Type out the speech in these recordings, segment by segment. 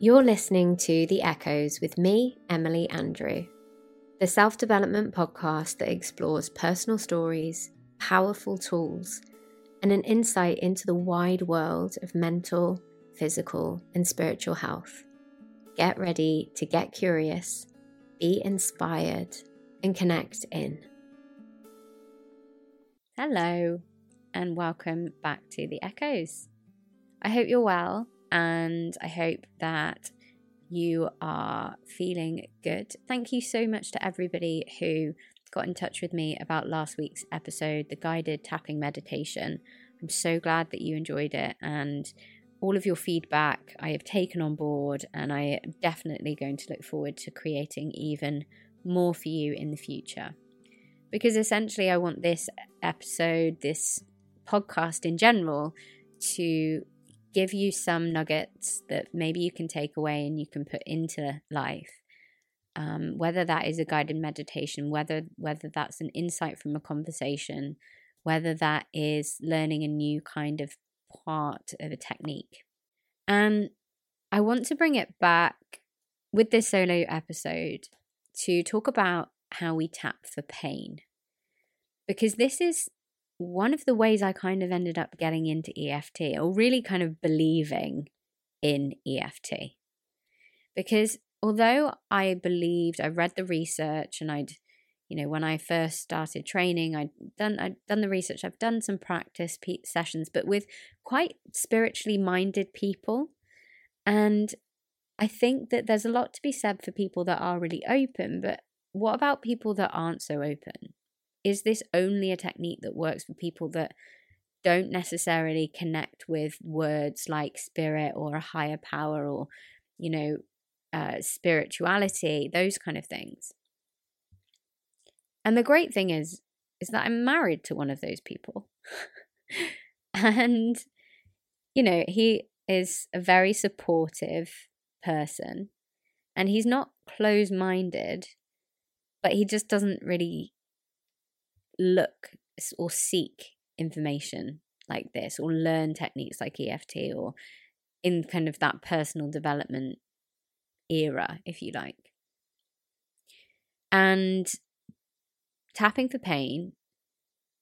You're listening to The Echoes with me, Emily Andrew, the self development podcast that explores personal stories, powerful tools, and an insight into the wide world of mental, physical, and spiritual health. Get ready to get curious, be inspired, and connect in. Hello, and welcome back to The Echoes. I hope you're well, and I hope that you are feeling good. Thank you so much to everybody who got in touch with me about last week's episode, the guided tapping meditation. I'm so glad that you enjoyed it and all of your feedback I have taken on board, and I am definitely going to look forward to creating even more for you in the future. Because essentially, I want this episode, this podcast in general, to give you some nuggets that maybe you can take away and you can put into life. Um, whether that is a guided meditation, whether whether that's an insight from a conversation, whether that is learning a new kind of part of a technique. And I want to bring it back with this solo episode to talk about how we tap for pain. Because this is one of the ways I kind of ended up getting into EFT or really kind of believing in EFT. Because although I believed, I read the research and I'd, you know, when I first started training, I'd done I'd done the research, I've done some practice sessions, but with quite spiritually minded people. And I think that there's a lot to be said for people that are really open, but what about people that aren't so open? Is this only a technique that works for people that don't necessarily connect with words like spirit or a higher power or you know uh, spirituality those kind of things? And the great thing is is that i'm married to one of those people. And you know he is a very supportive person and he's not close minded but he just doesn't really look or seek information like this or learn techniques like EFT or in kind of that personal development era, if you like. And tapping for pain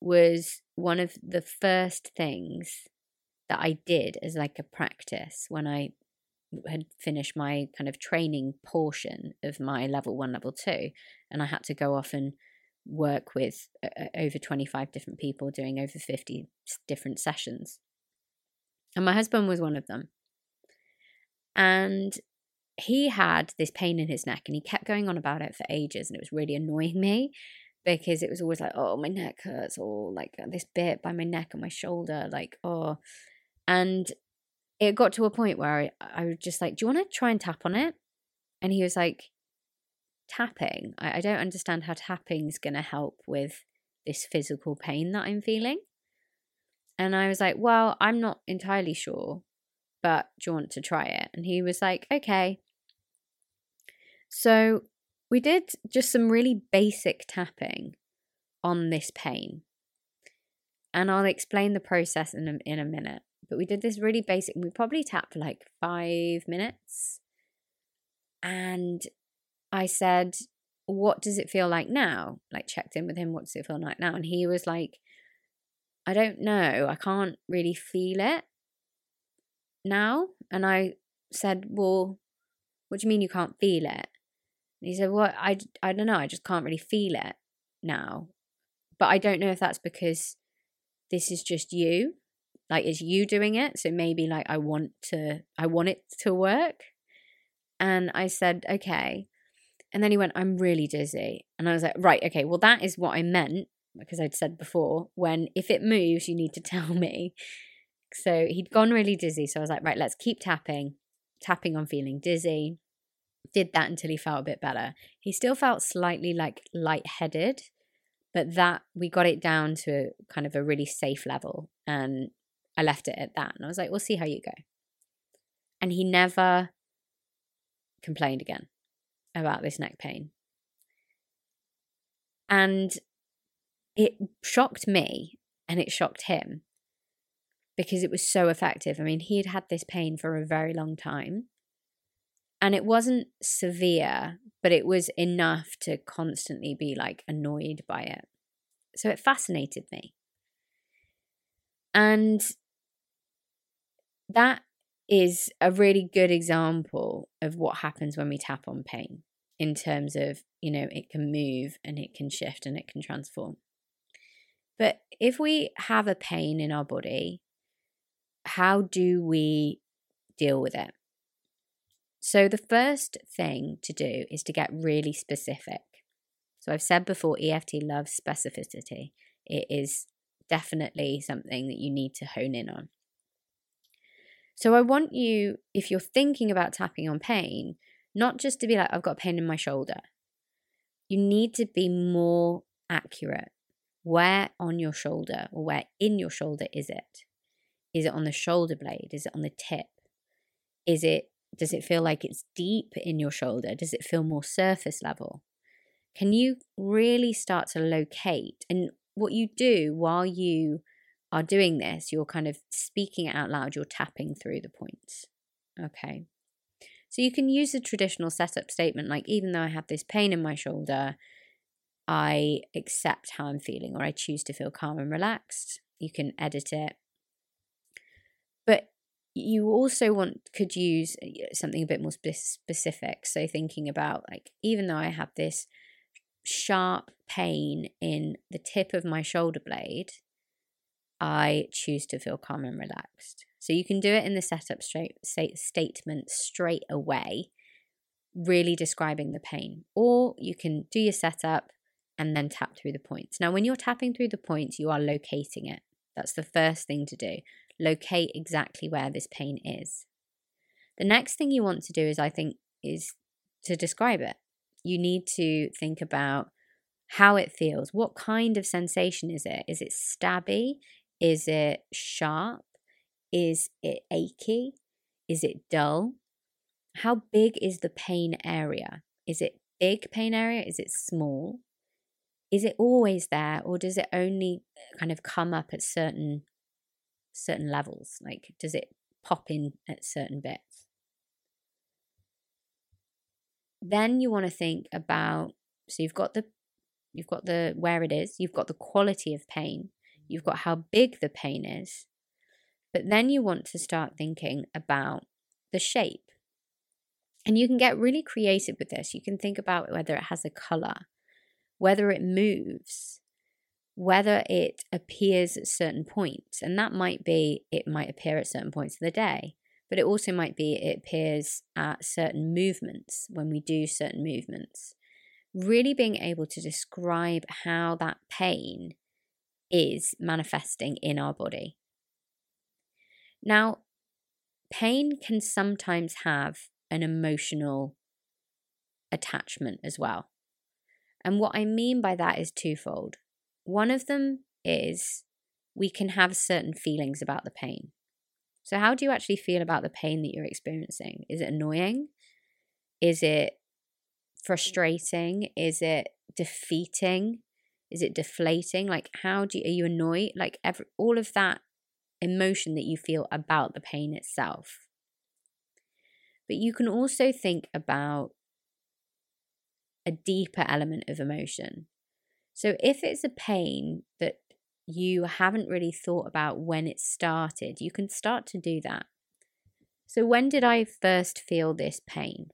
was one of the first things that I did as like a practice when I had finished my kind of training portion of my level one, level two, and I had to go off and work with uh, uh, over 25 different people doing over 50 different sessions. And my husband was one of them. And he had this pain in his neck and he kept going on about it for ages and it was really annoying me because it was always like oh my neck hurts or like uh, this bit by my neck and my shoulder like oh and it got to a point where I, I was just like do you want to try and tap on it and he was like tapping. I, I don't understand how tapping is going to help with this physical pain that I'm feeling. And I was like, well, I'm not entirely sure, but do you want to try it? And he was like, okay. So we did just some really basic tapping on this pain. And I'll explain the process in a, in a minute. But we did this really basic, we probably tapped for like five minutes. And I said, What does it feel like now? Like, checked in with him, what does it feel like now? And he was like, I don't know. I can't really feel it now. And I said, Well, what do you mean you can't feel it? And he said, Well, I, I don't know. I just can't really feel it now. But I don't know if that's because this is just you. Like, is you doing it? So maybe like I want to, I want it to work. And I said, Okay. And then he went, I'm really dizzy. And I was like, right, okay, well, that is what I meant, because I'd said before, when if it moves, you need to tell me. So he'd gone really dizzy. So I was like, right, let's keep tapping, tapping on feeling dizzy. Did that until he felt a bit better. He still felt slightly like lightheaded, but that we got it down to kind of a really safe level. And I left it at that. And I was like, we'll see how you go. And he never complained again about this neck pain. And it shocked me and it shocked him because it was so effective. I mean, he had had this pain for a very long time. And it wasn't severe, but it was enough to constantly be like annoyed by it. So it fascinated me. And that is a really good example of what happens when we tap on pain in terms of, you know, it can move and it can shift and it can transform. But if we have a pain in our body, how do we deal with it? So, the first thing to do is to get really specific. So, I've said before, EFT loves specificity. It is definitely something that you need to hone in on. So, I want you, if you're thinking about tapping on pain, not just to be like, I've got pain in my shoulder. You need to be more accurate. Where on your shoulder or where in your shoulder is it? Is it on the shoulder blade? Is it on the tip? Is it does it feel like it's deep in your shoulder? Does it feel more surface level? Can you really start to locate? And what you do while you are doing this, you're kind of speaking it out loud, you're tapping through the points. Okay. So you can use the traditional setup statement like, even though I have this pain in my shoulder, I accept how I'm feeling, or I choose to feel calm and relaxed. You can edit it. But you also want could use uh, something a bit more specific. So thinking about like, even though I have this sharp pain in the tip of my shoulder blade, I choose to feel calm and relaxed. So you can do it in the setup straight, statement straight away, really describing the pain. Or you can do your setup and then tap through the points. Now, when you're tapping through the points, you are locating it. That's the first thing to do. Locate exactly where this pain is. The next thing you want to do is, I think, is to describe it. You need to think about how it feels. What kind of sensation is it? Is it stabby? Is it sharp? Is it achy? Is it dull? How big is the pain area? Is it big pain area? Is it small? Is it always there or does it only uh, kind of come up at certain certain levels? Like does it pop in at certain bits? Then you want to think about so you've got the you've got the where it is, you've got the quality of pain, you've got how big the pain is, but then you want to start thinking about the shape. And you can get really creative with this. You can think about whether it has a color, whether it moves, whether it appears at certain points. And that might be, it might appear at certain points of the day, but it also might be it appears at certain movements when we do certain movements. Really being able to describe how that pain is manifesting in our body. Now, pain can sometimes have an emotional attachment as well. And what I mean by that is twofold. One of them is we can have certain feelings about the pain. So, how do you actually feel about the pain that you're experiencing? Is it annoying? Is it frustrating? Is it defeating? Is it deflating? Like, how do you, are you annoyed? Like, every, all of that emotion that you feel about the pain itself. But you can also think about a deeper element of emotion. So if it's a pain that you haven't really thought about when it started, you can start to do that. So, when did I first feel this pain?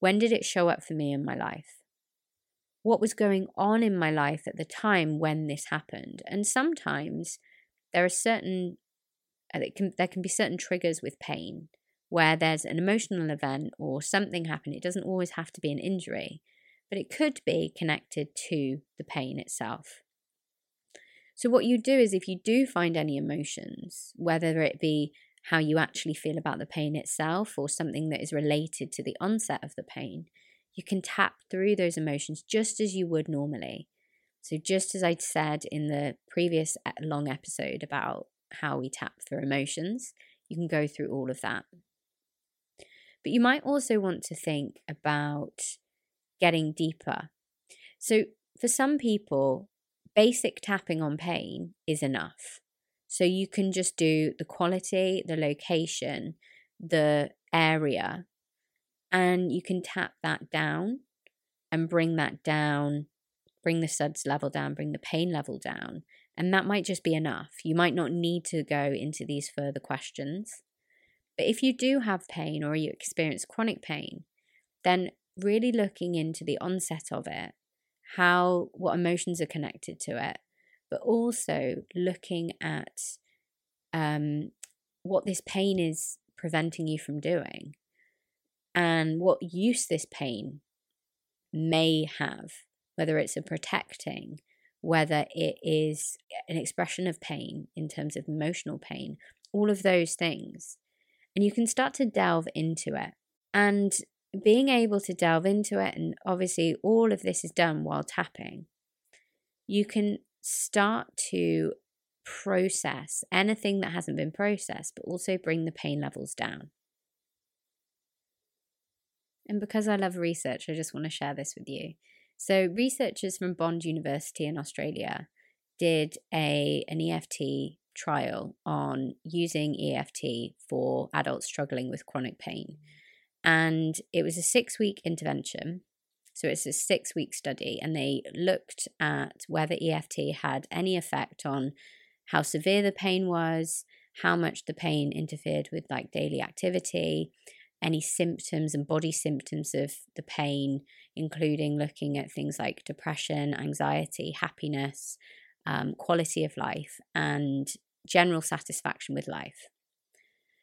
When did it show up for me in my life? What was going on in my life at the time when this happened? And sometimes there are certain uh, can, there can be certain triggers with pain where there's an emotional event or something happened. It doesn't always have to be an injury, but it could be connected to the pain itself. So, what you do is if you do find any emotions, whether it be how you actually feel about the pain itself or something that is related to the onset of the pain, you can tap through those emotions just as you would normally. So, just as I said in the previous long episode about how we tap through emotions, you can go through all of that. But you might also want to think about getting deeper. So, for some people, basic tapping on pain is enough. So, you can just do the quality, the location, the area, And you can tap that down and bring that down, bring the SUDS level down, bring the pain level down. And that might just be enough. You might not need to go into these further questions. But if you do have pain or you experience chronic pain, then really looking into the onset of it, how what emotions are connected to it, but also looking at um, what this pain is preventing you from doing and what use this pain may have, whether it's a protecting, whether it is an expression of pain in terms of emotional pain, all of those things. And you can start to delve into it. And being able to delve into it, and obviously all of this is done while tapping, you can start to process anything that hasn't been processed, but also bring the pain levels down. And because I love research, I just want to share this with you. So, researchers from Bond University in Australia did a an EFT trial on using EFT for adults struggling with chronic pain. And it was a six week intervention. So it's a six week study, and they looked at whether EFT had any effect on how severe the pain was, how much the pain interfered with like daily activity, any symptoms and body symptoms of the pain, including looking at things like depression, anxiety, happiness, um, quality of life, and general satisfaction with life.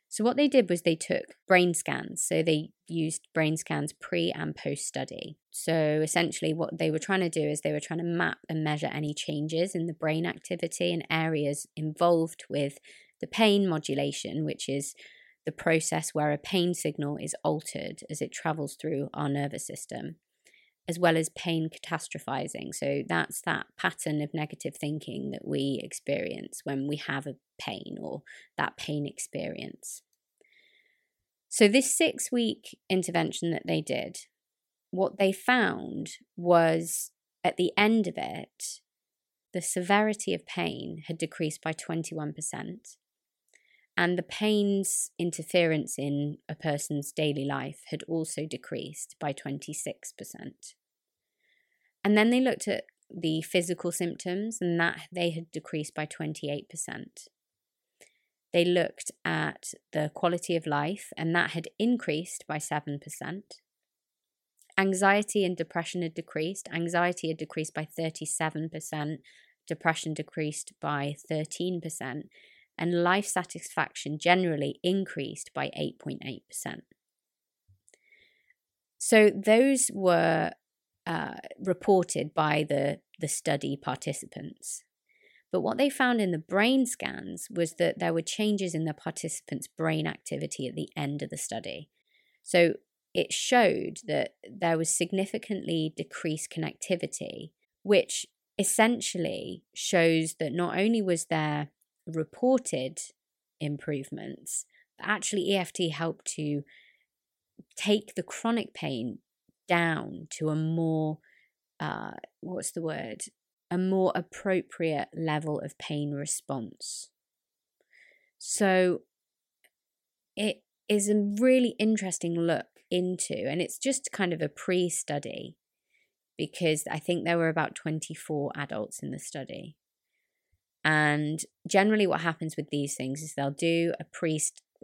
So, what they did was they took brain scans. So, they used brain scans pre and post study. So, essentially, what they were trying to do is they were trying to map and measure any changes in the brain activity and areas involved with the pain modulation, which is the process where a pain signal is altered as it travels through our nervous system, as well as pain catastrophizing. So, that's that pattern of negative thinking that we experience when we have a pain or that pain experience. So, this six week intervention that they did, what they found was at the end of it, the severity of pain had decreased by 21%, and the pain's interference in a person's daily life had also decreased by 26%. And then they looked at the physical symptoms, and that they had decreased by 28%. They looked at the quality of life, and that had increased by 7%. Anxiety and depression had decreased. Anxiety had decreased by 37%, depression decreased by 13%, and life satisfaction generally increased by 8.8%. So those were uh, reported by the, the study participants. But what they found in the brain scans was that there were changes in the participants' brain activity at the end of the study. So it showed that there was significantly decreased connectivity, which essentially shows that not only was there reported improvements, but actually EFT helped to take the chronic pain down to a more uh, what's the word a more appropriate level of pain response. So it is a really interesting look into, and it's just kind of a pre study because I think there were about 24 adults in the study. And generally, what happens with these things is they'll do a pre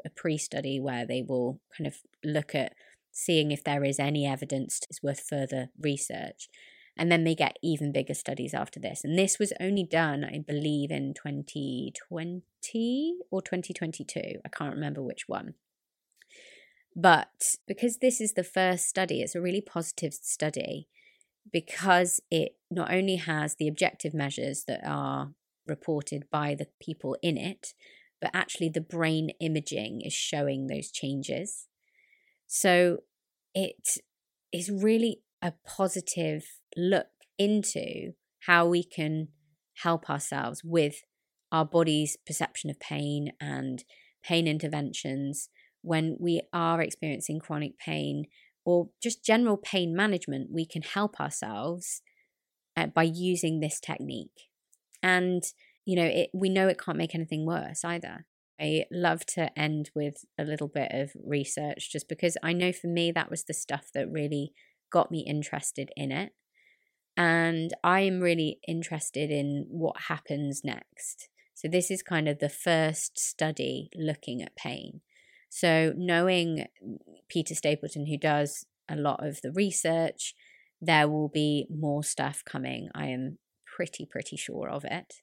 a pre study where they will kind of look at seeing if there is any evidence is worth further research. And then they get even bigger studies after this. And this was only done, I believe, in 2020 or 2022. I can't remember which one. But because this is the first study, it's a really positive study because it not only has the objective measures that are reported by the people in it, but actually the brain imaging is showing those changes. So it is really a positive look into how we can help ourselves with our body's perception of pain and pain interventions when we are experiencing chronic pain or just general pain management, we can help ourselves uh, by using this technique. And, you know, it, we know it can't make anything worse either. I love to end with a little bit of research just because I know for me that was the stuff that really got me interested in it. And I am really interested in what happens next. So, this is kind of the first study looking at pain. So, knowing Peta Stapleton, who does a lot of the research, there will be more stuff coming. I am pretty, pretty sure of it.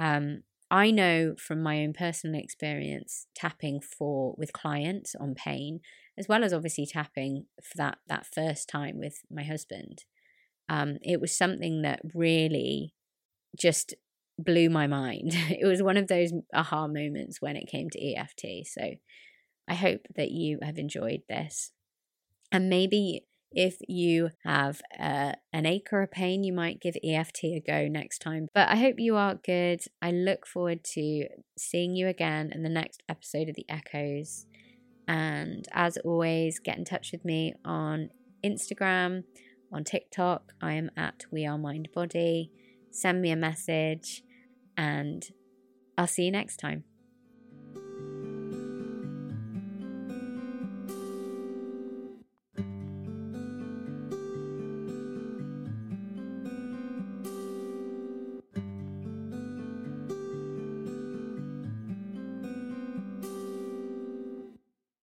Um, I know from my own personal experience tapping for with clients on pain, as well as obviously tapping for that that first time with my husband. Um, it was something that really just blew my mind. It was one of those aha moments when it came to EFT. So I hope that you have enjoyed this. And maybe if you have uh, an ache or a pain, you might give EFT a go next time. But I hope you are good. I look forward to seeing you again in the next episode of The Echoes. And as always, get in touch with me on Instagram, on TikTok. I am at We Are Mind Body. Send me a message, and I'll see you next time.